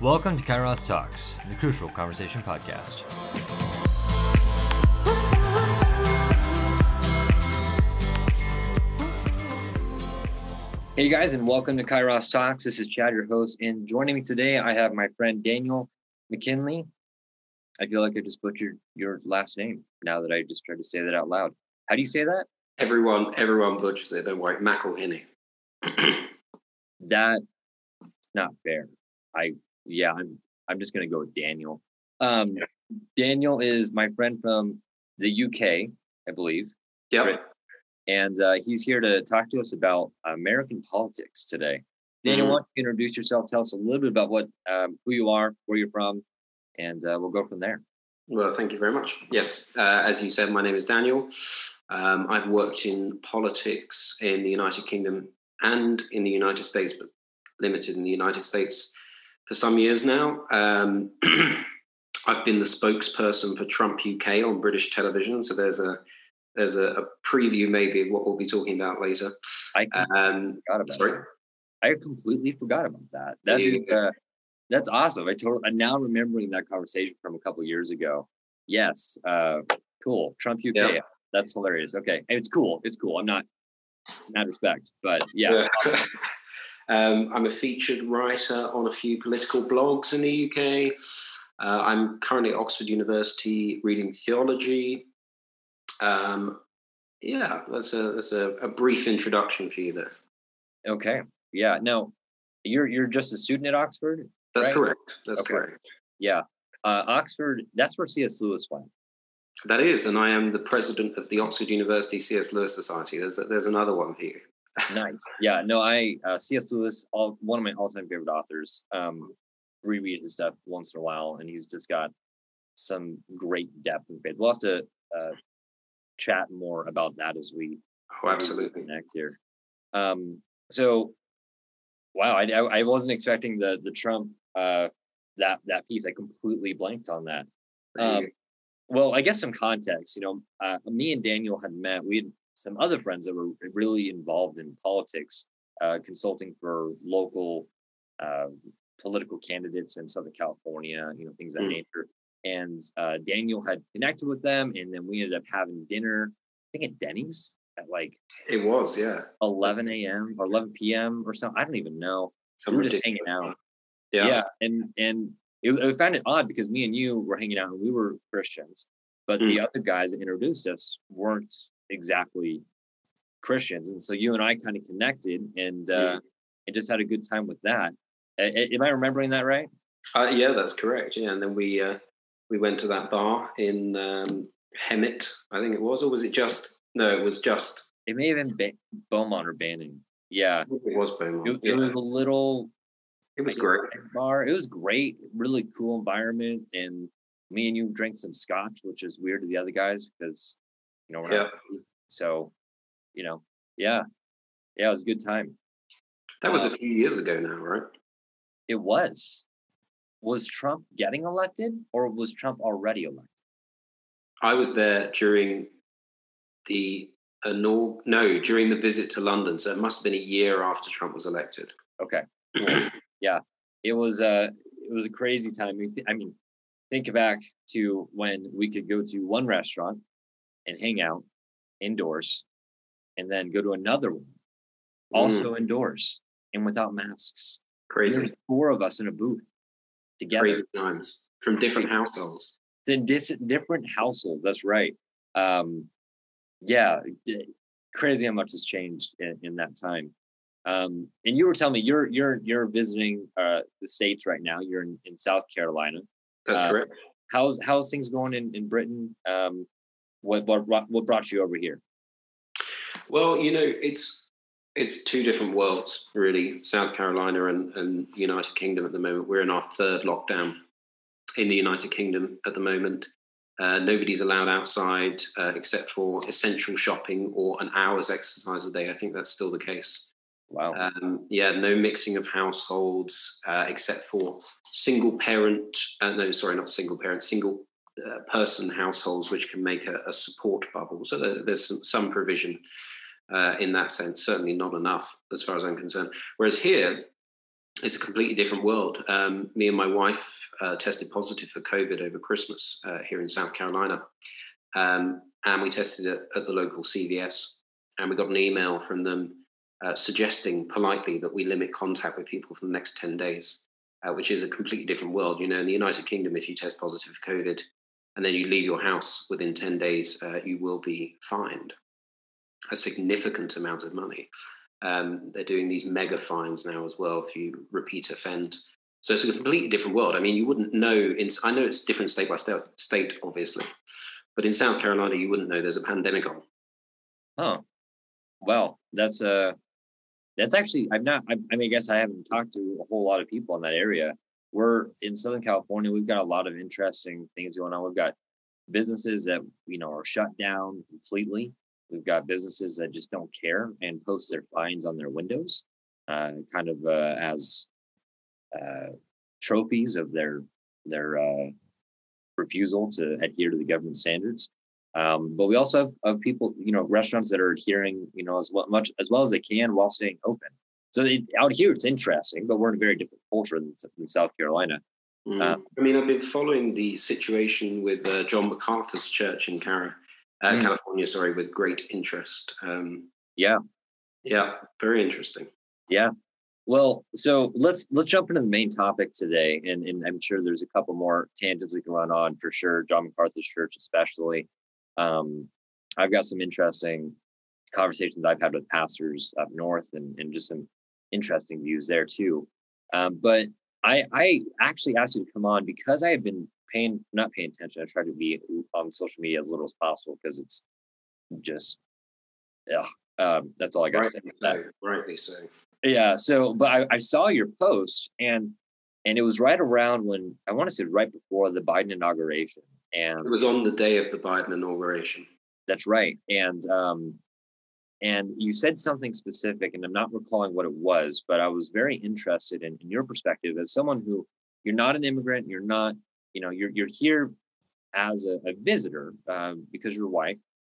Welcome to Kairos Talks, the Crucial Conversation Podcast. Hey guys, and welcome to Kairos Talks. This is Chad, your host, and joining me today, I have my friend Daniel McKinley. I feel like I just butchered your last name now that I just tried to say that out loud. How do you say that? Everyone, everyone butchers it. Don't worry, McElhinney. That's not fair. I yeah, I'm I'm just gonna go with Daniel. Um, Daniel is my friend from the UK, I believe. Right. and uh, he's here to talk to us about American politics today. Daniel, Mhm. why don't you introduce yourself? Tell us a little bit about what, um, who you are, where you're from, and uh, we'll go from there. Well, thank you very much. Yes, uh, as you said, my name is Daniel. Um, I've worked in politics in the United Kingdom and in the United States, but limited in the United States for some years now. Um, I've been the spokesperson for Trump UK on British television, so there's a there's a, a preview maybe of what we'll be talking about later. I Um, forgot about sorry. that. I completely forgot about that. That is, Yeah. uh, that's awesome. I totally. I'm now remembering that conversation from a couple years ago. Yes, uh, cool. Trump UK. Yeah. That's hilarious. Okay, it's cool. It's cool. I'm not mad respect, but yeah, Yeah. um, I'm a featured writer on a few political blogs in the UK. Uh, I'm currently at Oxford University reading theology. Um, yeah, that's a that's a, a brief introduction for you there. okay, yeah. No, you're you're just a student at Oxford. That's Right. correct. That's Okay. correct. Yeah, uh, Oxford. That's where C.S. Lewis went. That is, and I am the president of the Oxford University C.S. Lewis Society. There's there's another one for you. Nice. Yeah. No, I uh, C.S. Lewis, all one of my all-time favorite authors. Um, reread his stuff once in a while, and he's just got some great depth and faith. We'll have to uh, chat more about that as we Oh, absolutely. connect here. Um, so, wow, I, I wasn't expecting the the Trump uh, that that piece. I completely blanked on that. Um, well, I guess some context. You know, uh, me and Daniel had met. We had some other friends that were really involved in politics, uh, consulting for local uh, political candidates in Southern California. You know, things of that Mm. nature. And uh, Daniel had connected with them, and then we ended up having dinner. I think at Denny's at like it was, yeah. 11 a.m. or 11 p.m. or something. I don't even know. Some we were just hanging out. Yeah. Yeah, and and it, I found it odd because me and you were hanging out and we were Christians, but the other guys that introduced us weren't exactly Christians, and so you and I kind of connected and uh, and just had a good time with that. A- am I remembering that right? Uh, yeah, that's correct. Yeah, and then we uh, we went to that bar in um, Hemet, I think it was, or was it just? No, it was just. It may have been ba- Beaumont or Banning. Yeah, It was Beaumont. it, yeah. it was a little It was I great. bar. It was great, really cool environment, and me and you drank some scotch, which is weird to the other guys because you know. Yeah. So, you know, yeah, yeah, it was a good time. That was uh, a few years ago now, right? It was. Was Trump getting elected, or was Trump already elected? I was there during the annual, no, during the visit to London. So it must have been a year after Trump was elected. Okay, yeah, it was. Uh, it was a crazy time. I mean, think back to when we could go to one restaurant and hang out indoors, and then go to another one, also indoors and without masks. Crazy, There's four of us in a booth together. crazy times from different households. It's in dis- different households. That's right. Um, yeah, d- crazy how much has changed in, in that time. Um, and you were telling me you're you're you're visiting uh, the states right now. You're in, in South Carolina. That's Uh, correct. How's how's things going in in Britain? Um, what what brought- what brought you over here? Well, you know, it's it's two different worlds, really. South Carolina and, and the United Kingdom at the moment. We're in our third lockdown in the United Kingdom at the moment. Uh, nobody's allowed outside uh, except for essential shopping or an hour's exercise a day. I think that's still the case. Wow. Um, yeah, no mixing of households uh, except for single parent. Uh, no, sorry, not single parent, single uh, person households, which can make a, a support bubble. So there, there's some, some provision uh, in that sense. Certainly not enough, as far as I'm concerned. Whereas here, it's a completely different world. Um, me and my wife uh, tested positive for COVID over Christmas uh, here in South Carolina. Um, and we tested it at the local CVS. And we got an email from them uh, suggesting politely that we limit contact with people for the next 10 days, uh, which is a completely different world. You know, in the United Kingdom, if you test positive for COVID and then you leave your house within 10 days, uh, you will be fined a significant amount of money. Um, they're doing these mega fines now as well if you repeat offend. So it's a completely different world. I mean, you wouldn't know. In, I know it's different state by state, state, obviously, but in South Carolina, you wouldn't know there's a pandemic on. Oh, well, that's uh that's actually I've not. I, I mean, I guess I haven't talked to a whole lot of people in that area. We're in Southern California. We've got a lot of interesting things going on. We've got businesses that you know are shut down completely. We've got businesses that just don't care and post their fines on their windows, uh, kind of uh, as uh, trophies of their their uh, refusal to adhere to the government standards. Um, but we also have, have, people, you know, restaurants that are adhering, you know, as well, much as well as they can while staying open. So it, out here, it's interesting, but we're in a very different culture than, than South Carolina. Mm. Um, I mean, I've been following the situation with uh, John MacArthur's church in Cara, uh, mm. California, sorry, with great interest. Um, yeah, yeah, very interesting. Yeah. Well, so let's let's jump into the main topic today, and, and I'm sure there's a couple more tangents we can run on for sure. John MacArthur's church, especially. Um, I've got some interesting conversations I've had with pastors up north, and, and just some interesting views there too. Um, but I I actually asked you to come on because I have been paying not paying attention. I try to be on social media as little as possible because it's just yeah. Um, that's all I got rightly to say. Rightly so. Yeah. So, but I, I saw your post and and it was right around when I want to say right before the Biden inauguration. And it was on the day of the Biden inauguration. That's right. And um, and you said something specific, and I'm not recalling what it was, but I was very interested in, in your perspective as someone who you're not an immigrant, you're not you know you're you're here as a, a visitor um, because your wife,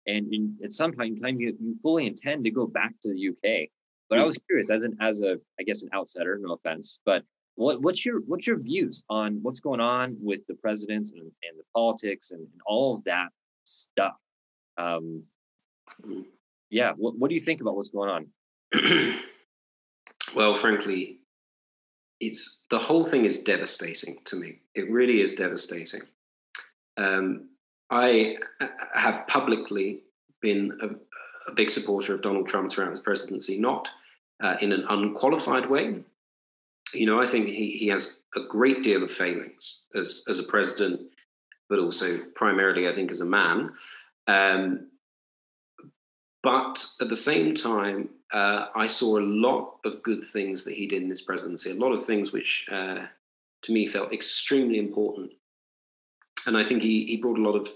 and in, at some time time you, you fully intend to go back to the UK. But I was curious, as an as a I guess an outsider, no offense, but what what's your what's your views on what's going on with the presidents and, and the politics and, and all of that stuff? Um, yeah, what what do you think about what's going on? well, frankly, it's the whole thing is devastating to me. It really is devastating. Um, I have publicly been a, a, big supporter of Donald Trump throughout his presidency, not uh, in an unqualified way. You know, I think he, he has a great deal of failings as, as a president, but also primarily, I think, as a man. Um, but at the same time, uh, I saw a lot of good things that he did in his presidency, a lot of things which uh, to me felt extremely important. And I think he, he brought a lot of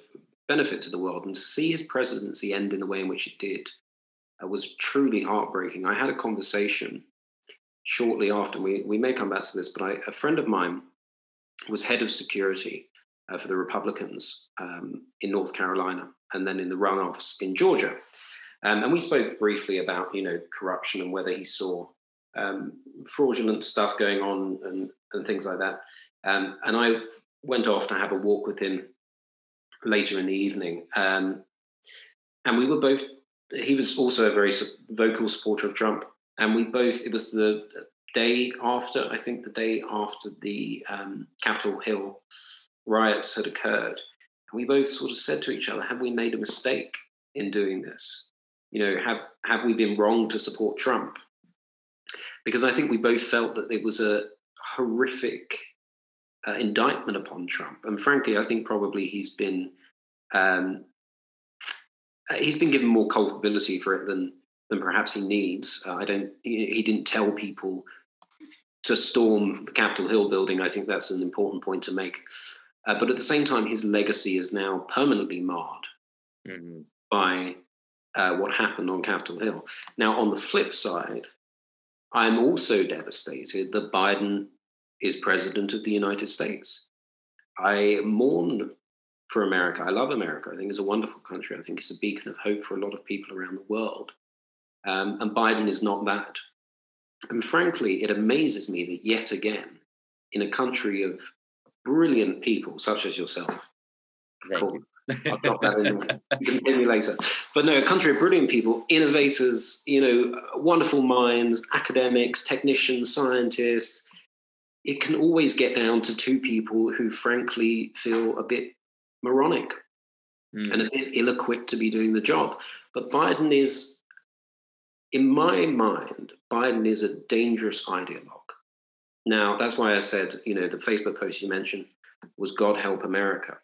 benefit to the world. And to see his presidency end in the way in which it did uh, was truly heartbreaking. I had a conversation shortly after, we, we may come back to this, but I, a friend of mine was head of security uh, for the Republicans um, in North Carolina and then in the runoffs in Georgia. Um, and we spoke briefly about, you know, corruption and whether he saw um, fraudulent stuff going on and, and things like that. Um, and I went off to have a walk with him later in the evening. Um, and we were both, he was also a very vocal supporter of Trump. And we both, it was the day after, I think the day after the um, Capitol Hill riots had occurred. And we both sort of said to each other, have we made a mistake in doing this? You know, have have we been wrong to support Trump? Because I think we both felt that it was a horrific uh, indictment upon Trump, and frankly, I think probably he's been um, he's been given more culpability for it than than perhaps he needs. Uh, I don't. He, he didn't tell people to storm the Capitol Hill building. I think that's an important point to make. Uh, but at the same time, his legacy is now permanently marred mm-hmm. by uh, what happened on Capitol Hill. Now, on the flip side, I'm also devastated that Biden is president of the United States. I mourn for America. I love America. I think it's a wonderful country. I think it's a beacon of hope for a lot of people around the world. Um, and Biden is not that. And frankly, it amazes me that yet again, in a country of brilliant people such as yourself, cool. you. I'll drop that in. You can me later. But no, a country of brilliant people, innovators, you know, wonderful minds, academics, technicians, scientists. It can always get down to two people who, frankly, feel a bit moronic Mm. and a bit ill equipped to be doing the job. But Biden is, in my mind, Biden is a dangerous ideologue. Now, that's why I said, you know, the Facebook post you mentioned was God Help America.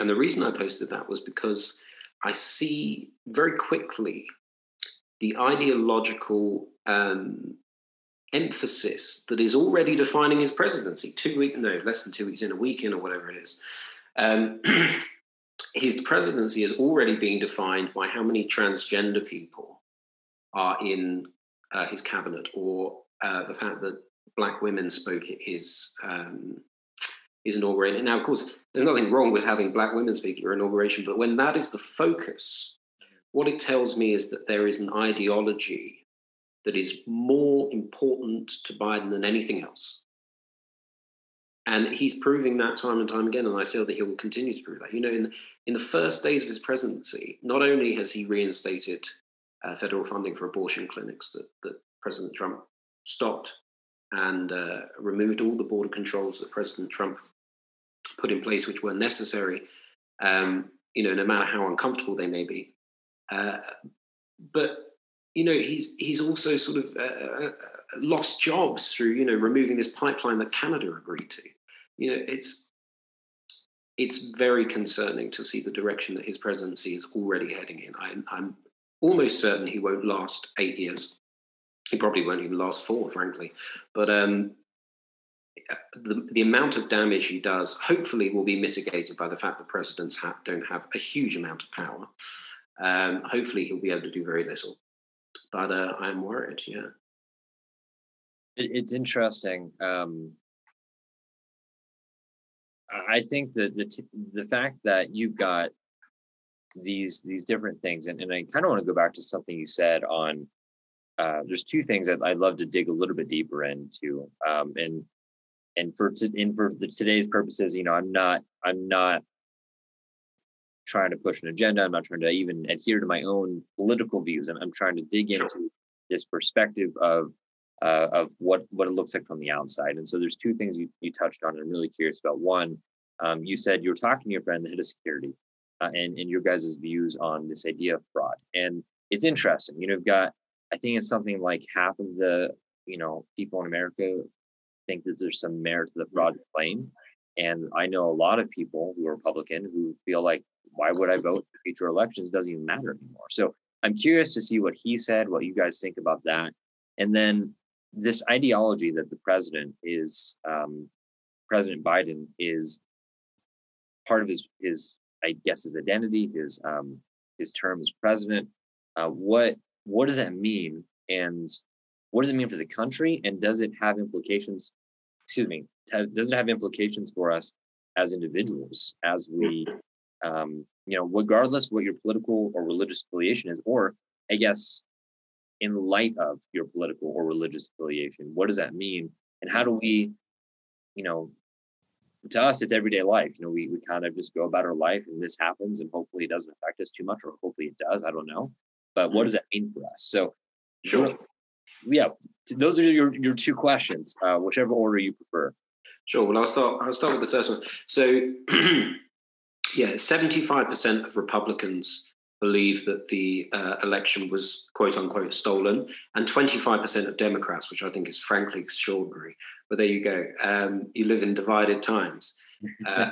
And the reason I posted that was because I see very quickly the ideological um, emphasis that is already defining his presidency. Two weeks, no, less than two weeks in, a week in, or whatever it is. Um, his presidency is already being defined by how many transgender people are in uh, his cabinet, or uh, the fact that black women spoke at his um, his inauguration. Now, of course, there's nothing wrong with having black women speak at your inauguration, but when that is the focus, what it tells me is that there is an ideology that is more important to Biden than anything else. And he's proving that time and time again, and I feel that he will continue to prove that. You know, in in the first days of his presidency, not only has he reinstated uh, federal funding for abortion clinics that, that President Trump stopped and uh, removed all the border controls that President Trump put in place, which were necessary, um, you know, no matter how uncomfortable they may be. Uh, but you know, he's he's also sort of uh, uh, lost jobs through you know removing this pipeline that Canada agreed to. You know, it's it's very concerning to see the direction that his presidency is already heading in. I, I'm almost certain he won't last eight years. He probably won't even last four, frankly. But um, the, the amount of damage he does hopefully will be mitigated by the fact that presidents don't have a huge amount of power. Um, hopefully, he'll be able to do very little. But uh, I'm worried, yeah. It, it's interesting. Um, I think that the t- the fact that you've got these these different things, and, and I kind of want to go back to something you said on. Uh, there's two things that I'd love to dig a little bit deeper into, um, and and for t- and for the, today's purposes, you know, I'm not I'm not trying to push an agenda. I'm not trying to even adhere to my own political views. I'm, I'm trying to dig Sure. into this perspective of uh, of what what it looks like from the outside. And so there's two things you, you touched on. And I'm really curious about. One, um, you said you were talking to your friend, the head of security, uh, and and your guys' views on this idea of fraud. And it's interesting. You know, you've got I think it's something like half of the you know people in America think that there's some merit to the fraud claim. And I know a lot of people who are Republican who feel like, why would I vote for future elections? It doesn't even matter anymore. So I'm curious to see what he said, what you guys think about that. And then this ideology that the president is, um, President Biden is part of his, his I guess, his identity, his, um, his term as president. Uh, what, what does that mean? And what does it mean for the country? And does it have implications? Excuse me. Does it have implications for us as individuals, as we, um, you know, regardless what your political or religious affiliation is, or I guess, in light of your political or religious affiliation, what does that mean? And how do we, you know, to us, it's everyday life. You know, we we kind of just go about our life, and this happens, and hopefully it doesn't affect us too much, or hopefully it does. I don't know, but what does that mean for us? So, Sure. Yeah, those are your your two questions, uh, whichever order you prefer. Sure. Well, I'll start. I'll start with the first one. So, yeah, seventy-five percent of Republicans believe that the uh, election was "quote unquote" stolen, and twenty-five percent of Democrats, which I think is frankly extraordinary. But there you go. Um, you live in divided times. Uh,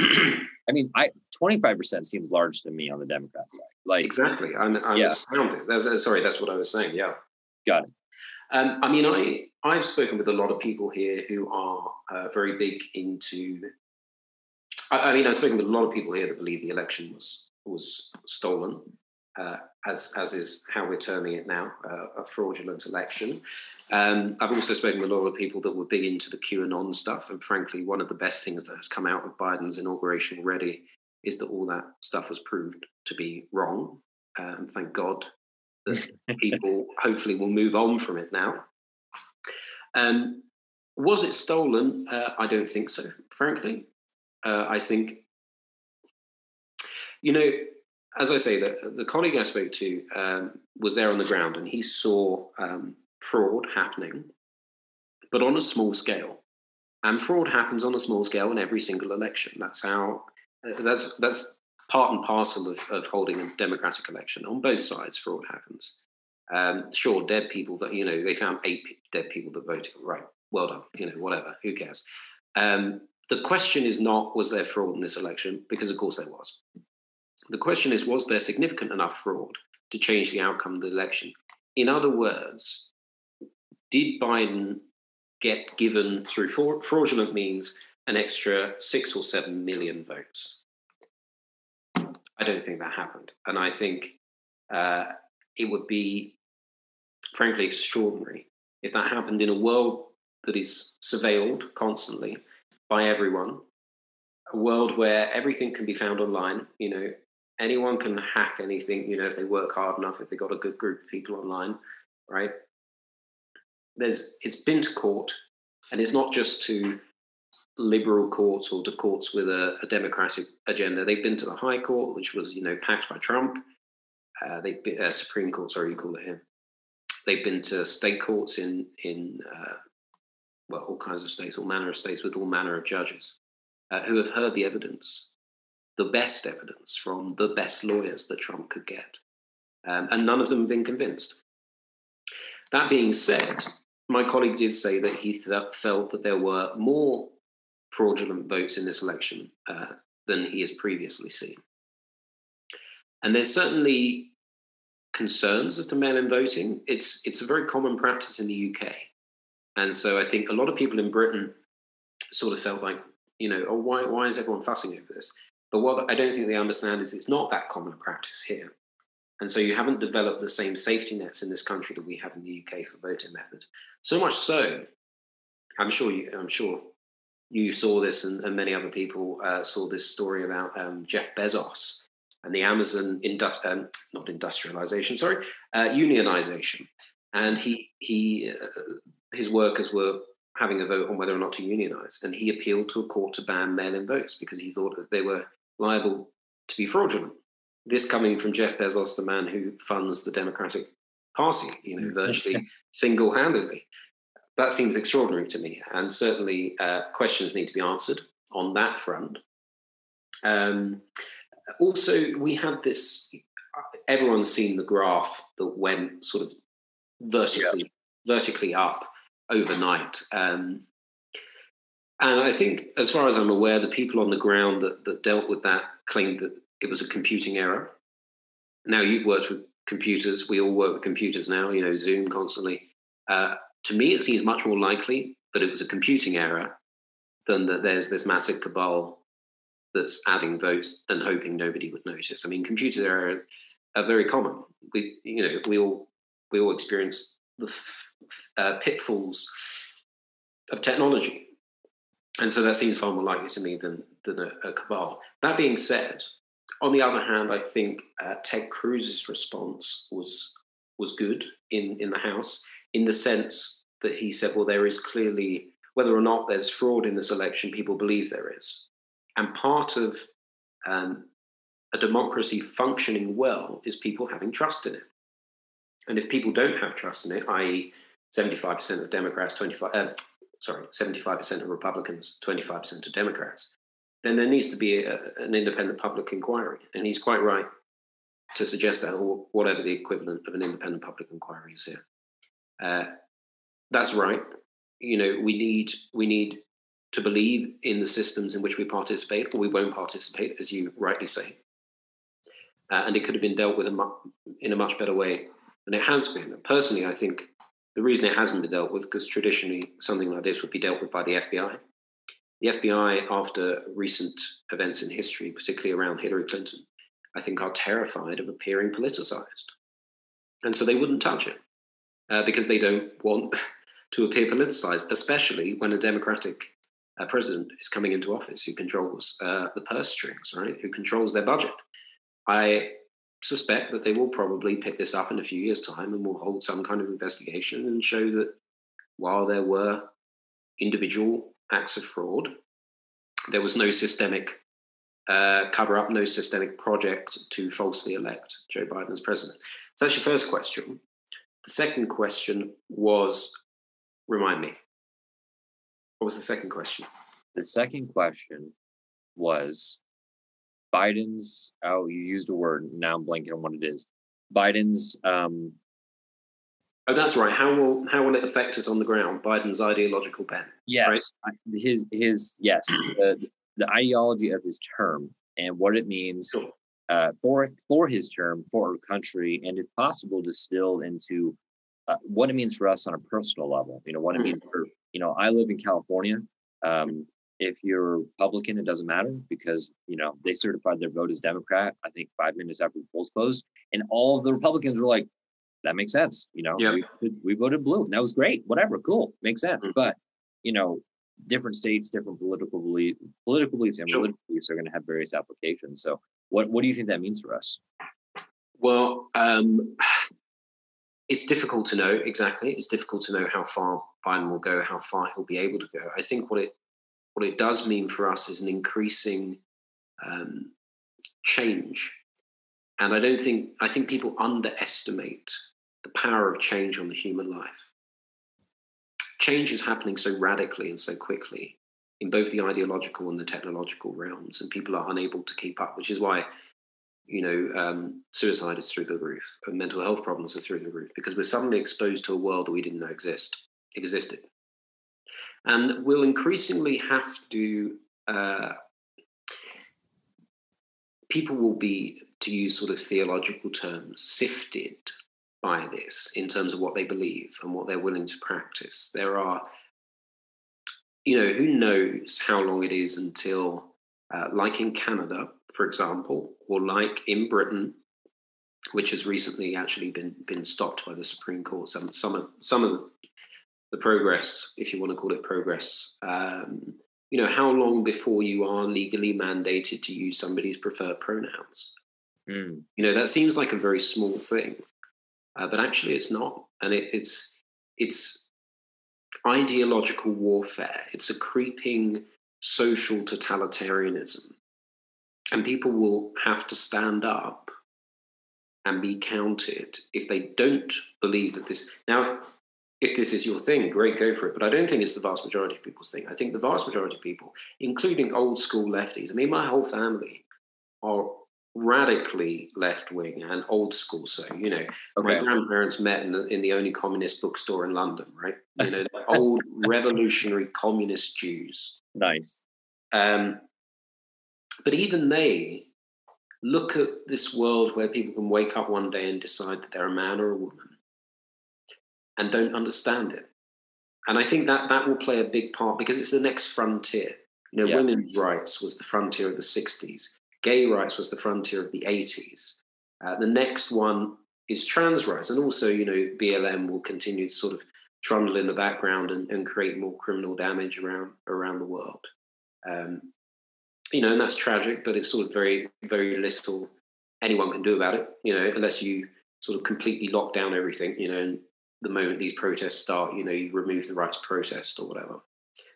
I mean, I twenty five percent seems large to me on the Democrat side. Like, exactly. I'm, I'm Yeah. astounded. That's, uh, sorry, that's what I was saying. Yeah. Got it. Um, I mean, I I've spoken with a lot of people here who are uh, very big into. I, I mean, I've spoken with a lot of people here that believe the election was was stolen, uh, as as is how we're terming it now, uh, a fraudulent election. Um, I've also spoken with a lot of people that were big into the QAnon stuff, and frankly, one of the best things that has come out of Biden's inauguration already is that all that stuff was proved to be wrong, uh, and thank God people hopefully will move on from it now. Um, was it stolen? Uh, I don't think so, frankly. Uh, I think, you know, as I say, the, the colleague I spoke to um, was there on the ground and he saw um, fraud happening, but on a small scale. And fraud happens on a small scale in every single election. That's how, uh, that's, that's part and parcel of, of holding a democratic election. On both sides, fraud happens. Um, sure, dead people that, you know, they found eight dead people that voted. Right, well done, you know, whatever, who cares? Um, the question is not, was there fraud in this election? Because of course there was. The question is, was there significant enough fraud to change the outcome of the election? In other words, did Biden get given through fraudulent means an extra six or seven million votes? I don't think that happened. And I think uh, it would be, frankly, extraordinary if that happened in a world that is surveilled constantly by everyone, a world where everything can be found online. You know, anyone can hack anything, you know, if they work hard enough, if they've got a good group of people online, right? There's it's been to court, and it's not just to liberal courts or to courts with a, a democratic agenda. They've been to the High Court, which was, you know, packed by Trump. Uh, they've been uh, Supreme Court, sorry, you call it here. They've been to state courts in in uh, well, all kinds of states, all manner of states with all manner of judges uh, who have heard the evidence the best evidence from the best lawyers that Trump could get. Um, and none of them have been convinced. That being said, my colleague did say that he th- felt that there were more fraudulent votes in this election uh, than he has previously seen. And there's certainly concerns as to mail-in voting. It's it's a very common practice in the UK, and so I think a lot of people in Britain sort of felt like, you know, oh, why why is everyone fussing over this? But what I don't think they understand is it's not that common a practice here. And so you haven't developed the same safety nets in this country that we have in the UK for voting method. So much so, I'm sure you, I'm sure you saw this, and, and many other people uh, saw this story about um, Jeff Bezos and the Amazon um, not industrialization, sorry, uh, unionization. And he he uh, his workers were having a vote on whether or not to unionize, and he appealed to a court to ban mail-in votes because he thought that they were liable to be fraudulent. This coming from Jeff Bezos, the man who funds the Democratic Party, you know, virtually single-handedly. That seems extraordinary to me, and certainly uh, questions need to be answered on that front. Um, also, we had this. Everyone's seen the graph that went sort of vertically, yeah. vertically up overnight. Um, and I think, as far as I'm aware, the people on the ground that, that dealt with that claimed that it was a computing error. Now, you've worked with computers. We all work with computers now, you know, Zoom constantly. Uh, to me, it seems much more likely that it was a computing error than that there's this massive cabal that's adding votes and hoping nobody would notice. I mean, computer error are very common. We, you know, we all we all experience the f- uh, pitfalls of technology. And so that seems far more likely to me than, than a, a cabal. That being said, on the other hand, I think uh, Ted Cruz's response was was good in, in the House in the sense that he said, well, there is clearly, whether or not there's fraud in this election, people believe there is. And part of um, a democracy functioning well is people having trust in it. And if people don't have trust in it, i.e., 75% of Democrats, 25, uh, sorry, 75% of Republicans, 25% of Democrats, then there needs to be a, an independent public inquiry. And he's quite right to suggest that, or whatever the equivalent of an independent public inquiry is here. Uh, that's right. You know, we need we need to believe in the systems in which we participate, or we won't participate, as you rightly say. Uh, and it could have been dealt with a mu- in a much better way than it has been. Personally, I think the reason it hasn't been dealt with, because traditionally something like this would be dealt with by the FBI. The FBI, after recent events in history, particularly around Hillary Clinton, I think are terrified of appearing politicized. And so they wouldn't touch it uh, because they don't want to appear politicized, especially when a Democratic uh, president is coming into office who controls uh, the purse strings, right? Who controls their budget. I suspect that they will probably pick this up in a few years' time and will hold some kind of investigation and show that while there were individual acts of fraud, there was no systemic uh, cover up, no systemic project to falsely elect Joe Biden as president. So that's your first question. The second question was remind me. What was the second question? The second question was Biden's, oh, you used a word. Now I'm blanking on what it is. Biden's um, Oh, that's right. How will how will it affect us on the ground? Biden's ideological bent. Yes, right? his his yes, the, the ideology of his term and what it means sure. Uh, for for his term for our country, and if possible, distilled into uh, what it means for us on a personal level. You know what mm-hmm. it means for you know. I live in California. Um, if you're Republican, it doesn't matter because you know they certified their vote as Democrat. I think five minutes after the polls closed, and all of the Republicans were like, that makes sense. You know, yep. we, we voted blue. And that was great. Whatever, cool, makes sense. Mm-hmm. But you know, different states, different political belief, political beliefs, and sure. religious beliefs are going to have various applications. So, what what do you think that means for us? Well, um, it's difficult to know exactly. It's difficult to know how far Biden will go, how far he'll be able to go. I think what it what it does mean for us is an increasing um, change, and I don't think I think people underestimate the power of change on the human life. Change is happening so radically and so quickly in both the ideological and the technological realms, and people are unable to keep up, which is why you know um, suicide is through the roof and mental health problems are through the roof because we're suddenly exposed to a world that we didn't know exist existed and we'll increasingly have to uh, people will be to use sort of theological terms sifted by this in terms of what they believe and what they're willing to practice. There are, you know, who knows how long it is until, uh, like in Canada, for example, or like in Britain, which has recently actually been been stopped by the Supreme Court. Some some of some of the progress, if you want to call it progress, um, you know, how long before you are legally mandated to use somebody's preferred pronouns? Mm. You know, that seems like a very small thing, uh, but actually it's not, and it, it's it's ideological warfare. It's a creeping social totalitarianism, and people will have to stand up and be counted if they don't believe that this. Now, if this is your thing, great, go for it. But I don't think it's the vast majority of people's thing. I think the vast majority of people, including old school lefties, I mean, my whole family are radically left wing and old school. So you know, okay. my grandparents met in the, in the only communist bookstore in London, right? You know, old revolutionary communist Jews. Nice. Um, but even they look at this world where people can wake up one day and decide that they're a man or a woman and don't understand it. And I think that that will play a big part because it's the next frontier. You know, yeah. women's rights was the frontier of the 60s gay rights was the frontier of the 80s. Uh, the next one is trans rights. And also, you know, BLM will continue to sort of trundle in the background and, and create more criminal damage around around the world. Um, you know, and that's tragic, but it's sort of very, very little anyone can do about it, you know, unless you sort of completely lock down everything, you know, and the moment these protests start, you know, you remove the right to protest or whatever.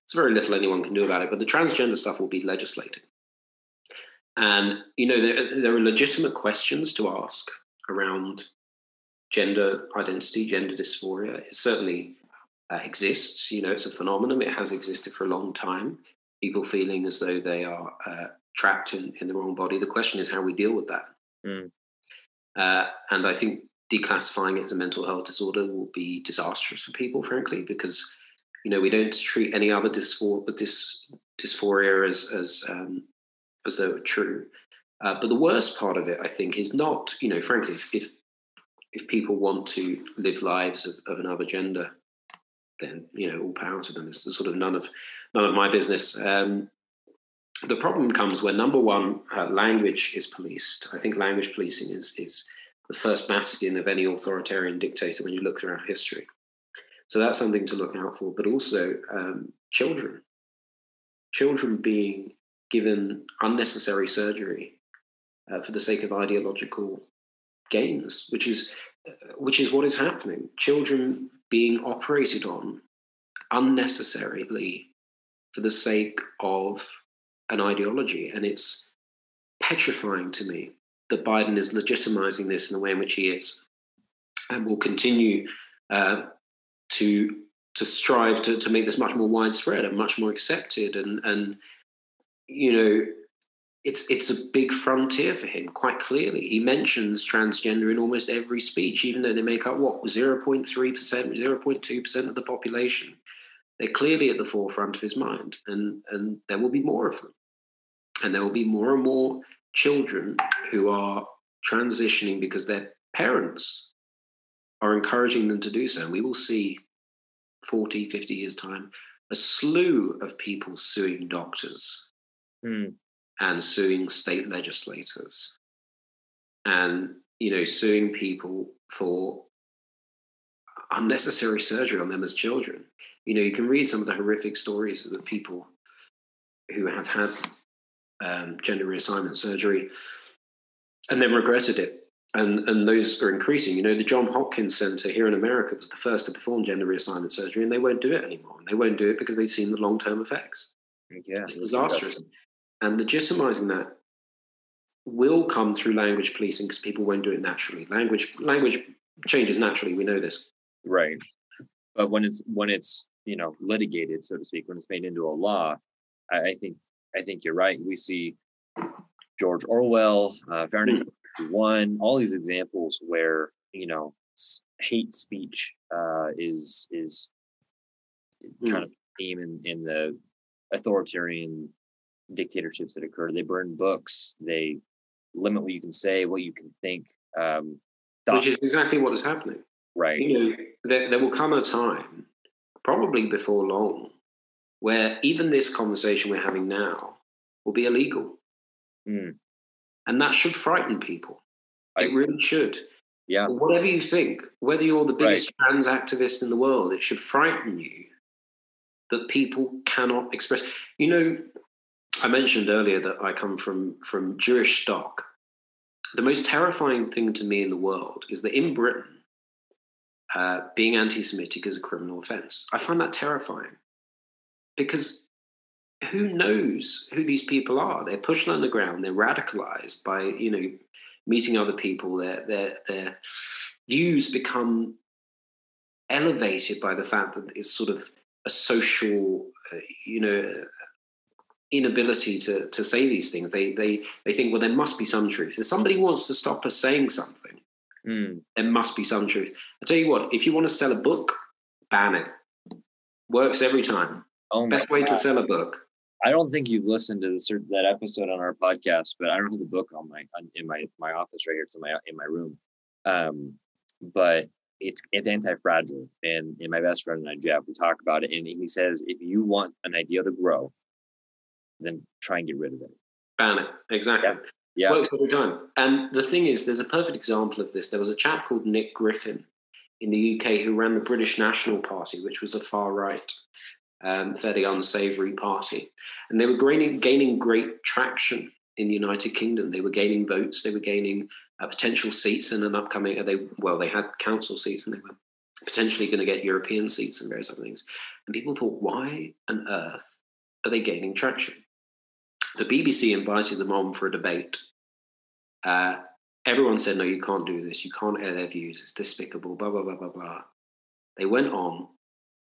It's very little anyone can do about it, but the transgender stuff will be legislated. And, you know, there, there are legitimate questions to ask around gender identity, gender dysphoria. It certainly uh, exists. You know, it's a phenomenon. It has existed for a long time. People feeling as though they are uh, trapped in, in the wrong body. The question is how we deal with that. Mm. Uh, and I think declassifying it as a mental health disorder will be disastrous for people, frankly, because you know we don't treat any other dysphoria, dys, dysphoria as as um, as though it's true. Uh, but the worst part of it, I think, is not, you know, frankly, if if, if people want to live lives of, of, another gender, then you know, all power to them. It's sort of none of none of my business. Um, the problem comes when number one, uh, language is policed. I think language policing is is the first bastion of any authoritarian dictator when you look throughout history. So that's something to look out for. But also um, children, children being given unnecessary surgery uh, for the sake of ideological gains, which is which is what is happening. Children being operated on unnecessarily for the sake of an ideology. And it's petrifying to me that Biden is legitimizing this in the way in which he is and will continue uh, to to strive to, to make this much more widespread and much more accepted and and you know it's it's a big frontier for him quite clearly. He mentions transgender in almost every speech even though they make up what 0.3% 0.2% of the population. They're clearly at the forefront of his mind and and there will be more of them. And there will be more and more children who are transitioning because their parents are encouraging them to do so. And we will see 40 50 years time a slew of people suing doctors Hmm. and suing state legislators. And you know suing people for unnecessary surgery on them as children. You know you can read some of the horrific stories of the people who have had um, gender reassignment surgery and then regretted it. And and those are increasing. You know the john hopkins center here in america was the first to perform gender reassignment surgery and they won't do it anymore. And they won't do it because they've seen the long-term effects. Yeah. it's disastrous and legitimizing that will come through language policing because people won't do it naturally. Language language changes naturally. We know this. Right. But when it's when it's you know litigated, so to speak, when it's made into a law, I, I think I think you're right. We see George Orwell, uh, Fahrenheit One, all these examples where you know hate speech uh, is is kind of theme in, in the authoritarian dictatorships that occur. They burn books. They limit what you can say, what you can think. Um, which is exactly what is happening right. you know there, there will come a time probably before long where even this conversation we're having now will be illegal Mm. and that should frighten people I it really should Yeah. whatever you think whether you're the biggest trans activist in the world it should frighten you that people cannot express you know i mentioned earlier that i come from from jewish stock. The most terrifying thing to me in the world is that in britain uh, being anti-semitic is a criminal offense. I find that terrifying because who knows who these people are? They're pushed underground they're radicalized by you know meeting other people. Their their their views become elevated by the fact that it's sort of a social uh, you know inability to to say these things. They they they think well there must be some truth. If somebody wants to stop us saying something Mm. there must be some truth. I tell you what if you want to sell a book ban it. Works every time. Oh my best way to sell a book. I don't think you've listened to the, that episode on our podcast, but I don't have the book on my on, in my my office right here. It's in my in my room. Um, but it's it's anti-fragile, and and my best friend and I, Jeff, we talk about it, and he says if you want an idea to grow, then try and get rid of it. ban it exactly Yeah. works every time. And the thing is, there's a perfect example of this. There was a chap called Nick Griffin in the UK who ran the British National Party, which was a far right, um, fairly unsavoury party. And they were gaining, gaining great traction in the United Kingdom. They were gaining votes, they were gaining uh, potential seats in an upcoming, uh, they well, they had council seats and they were potentially going to get European seats and various other things. And people thought, why on earth are they gaining traction? The BBC invited them on for a debate. Uh, everyone said, no, you can't do this. You can't air their views. It's despicable, blah, blah, blah, blah, blah. They went on.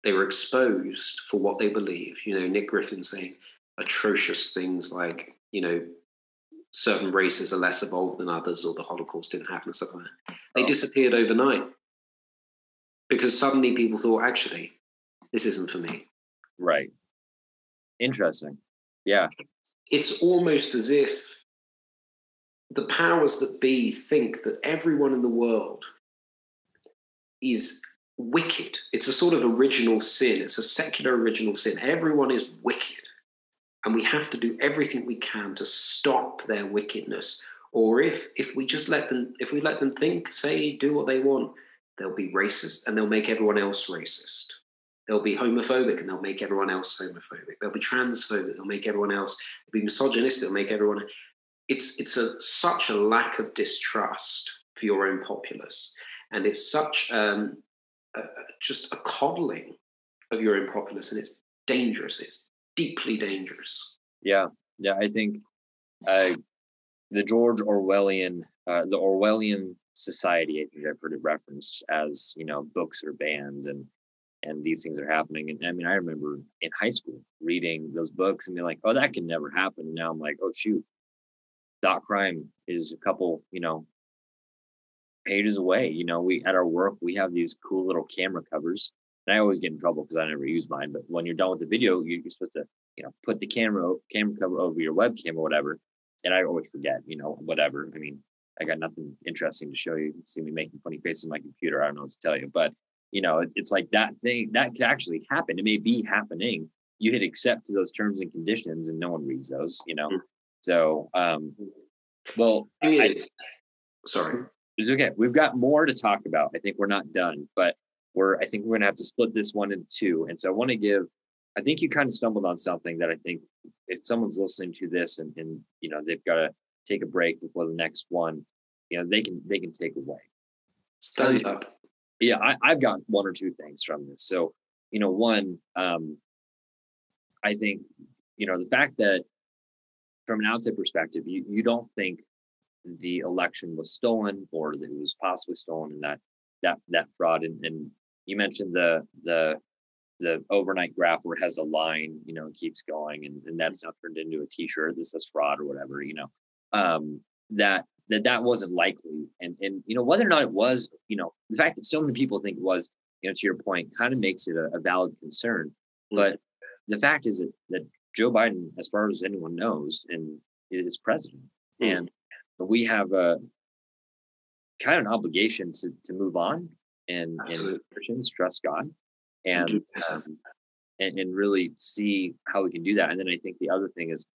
They were exposed for what they believe. You know, Nick Griffin saying atrocious things like, you know, certain races are less evolved than others or the Holocaust didn't happen and stuff like that. They Oh. disappeared overnight because suddenly people thought, actually, this isn't for me. Right. Interesting. Yeah. It's almost as if the powers that be think that everyone in the world is wicked. It's a sort of original sin. It's a secular original sin. Everyone is wicked. And we have to do everything we can to stop their wickedness. Or if if we just let them, if we let them think, say, do what they want, they'll be racist and they'll make everyone else racist. They'll be homophobic and they'll make everyone else homophobic. They'll be transphobic, they'll make everyone else be misogynistic, they'll make everyone it's it's a such a lack of distrust for your own populace. And it's such um, a- just a coddling of your own populace, and it's dangerous. It's deeply dangerous. Yeah, yeah. I think uh, the George Orwellian, uh, the Orwellian society. I think I've heard it referenced as you know books are banned and and these things are happening. And I mean, I remember in high school reading those books and being like, oh, that can never happen. And now I'm like, oh shoot, thought crime is a couple, you know, pages away. You know, we at our work we have these cool little camera covers. And I always get in trouble because I never use mine. But when you're done with the video, you're supposed to, you know, put the camera camera cover over your webcam or whatever. And I always forget, you know, whatever. I mean, I got nothing interesting to show you. you see me making funny faces on my computer. I don't know what to tell you, but you know, it, it's like that thing that could actually happen. It may be happening. You hit accept to those terms and conditions, and no one reads those. You know, mm-hmm. so um, well, I, sorry, it's okay. We've got more to talk about. I think we're not done, but we're. I think we're gonna have to split this one into two. And so I want to give. I think you kind of stumbled on something that I think if someone's listening to this and, and you know they've got to take a break before the next one, you know they can they can take away. Stand up yeah, I, I've got one or two things from this. So, you know, one, um, I think, you know, the fact that from an outside perspective, you, you don't think the election was stolen or that it was possibly stolen and that that that fraud and, and you mentioned the the the overnight graph where it has a line, you know, keeps going and, and that's now turned into a t-shirt This says fraud or whatever, you know. Um, that that that wasn't likely. And and you know whether or not it was, you know, the fact that so many people think it was, you know, to your point, kind of makes it a, a valid concern. Mm-hmm. But the fact is that, that Joe Biden, as far as anyone knows, and is president, mm-hmm. and we have a kind of an obligation to to move on and and Christians trust God and um, and, and really see how we can do that. And then I think the other thing is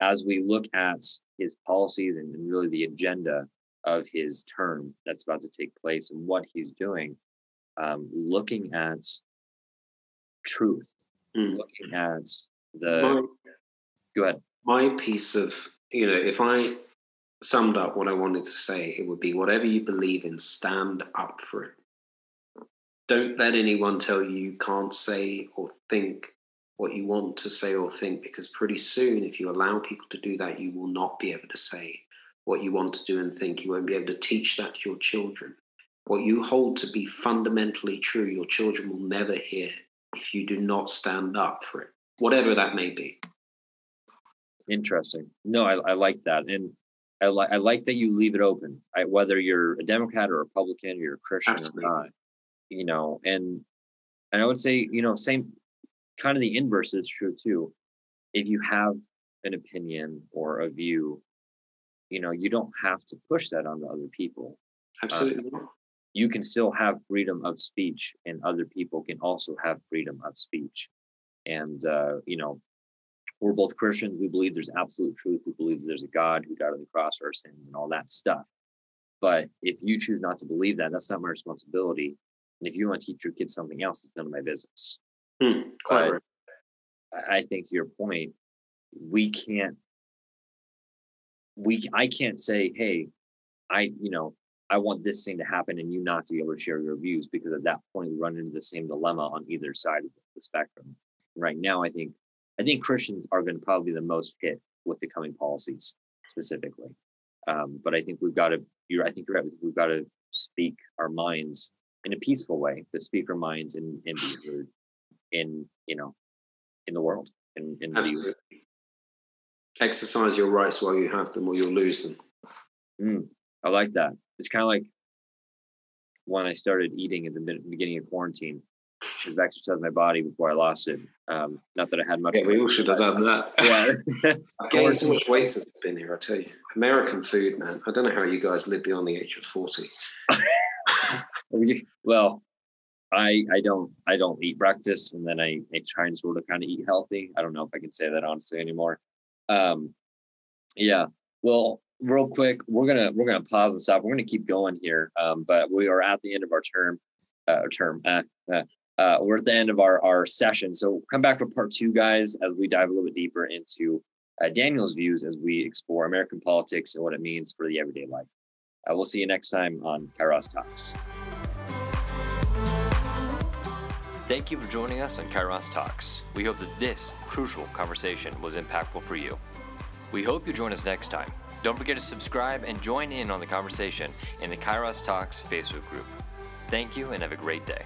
as we look at his policies and, really the agenda of his term that's about to take place and what he's doing, um, looking at truth, mm. looking at the. My, go ahead. My piece of, you know, if I summed up what I wanted to say, it would be whatever you believe in, stand up for it. Don't let anyone tell you you can't say or think what you want to say or think because pretty soon if you allow people to do that you will not be able to say what you want to do and think. You won't be able to teach that to your children. What you hold to be fundamentally true your children will never hear if you do not stand up for it whatever that may be. Interesting. No i, I like that and I, li- I like that you leave it open. I, whether you're a democrat or a republican or you're a christian Absolutely. or not you know and and i would say you know same kind of the inverse is true too. If you have an opinion or a view, you know, you don't have to push that onto other people. Absolutely. Um, you can still have freedom of speech, and other people can also have freedom of speech. And, uh, you know, we're both Christians. We believe there's absolute truth. We believe there's a God who died on the cross for our sins and all that stuff. But if you choose not to believe that, that's not my responsibility. And if you want to teach your kids something else, it's none of my business. Hmm, but I think to your point, we can't we I can't say, hey, I, you know, I want this thing to happen and you not to be able to share your views because at that point we run into the same dilemma on either side of the spectrum. Right now, I think I think Christians are going to probably be the most hit with the coming policies specifically. Um, but I think we've got to. You're, I think you're right. We've got to speak our minds in a peaceful way, but speak our minds and, and be heard in you know in the world in, in Absolutely. The, exercise your rights while you have them or you'll lose them. Mm, i like that. It's kind of like when i started eating at the beginning of quarantine should have exercised my body before i lost it. Um, not that i had much yeah, we all should have done that. Yeah. I gained so much weight since i've been here i tell you. American food man. I don't know how you guys live beyond the age of 40 well I I don't I don't eat breakfast and then I, I try and sort of kind of eat healthy. I don't know if I can say that honestly anymore. Um yeah. Well, real quick, we're gonna we're gonna pause and stop. We're gonna keep going here. Um, but we are at the end of our term uh term. Uh, uh, uh, we're at the end of our our session. So come back for part two, guys, as we dive a little bit deeper into uh, Daniel's views as we explore American politics and what it means for the everyday life. Uh, we'll see you next time on Kairos Talks. Thank you for joining us on Kairos Talks. We hope that this crucial conversation was impactful for you. We hope you join us next time. Don't forget to subscribe and join in on the conversation in the Kairos Talks Facebook group. Thank you and have a great day.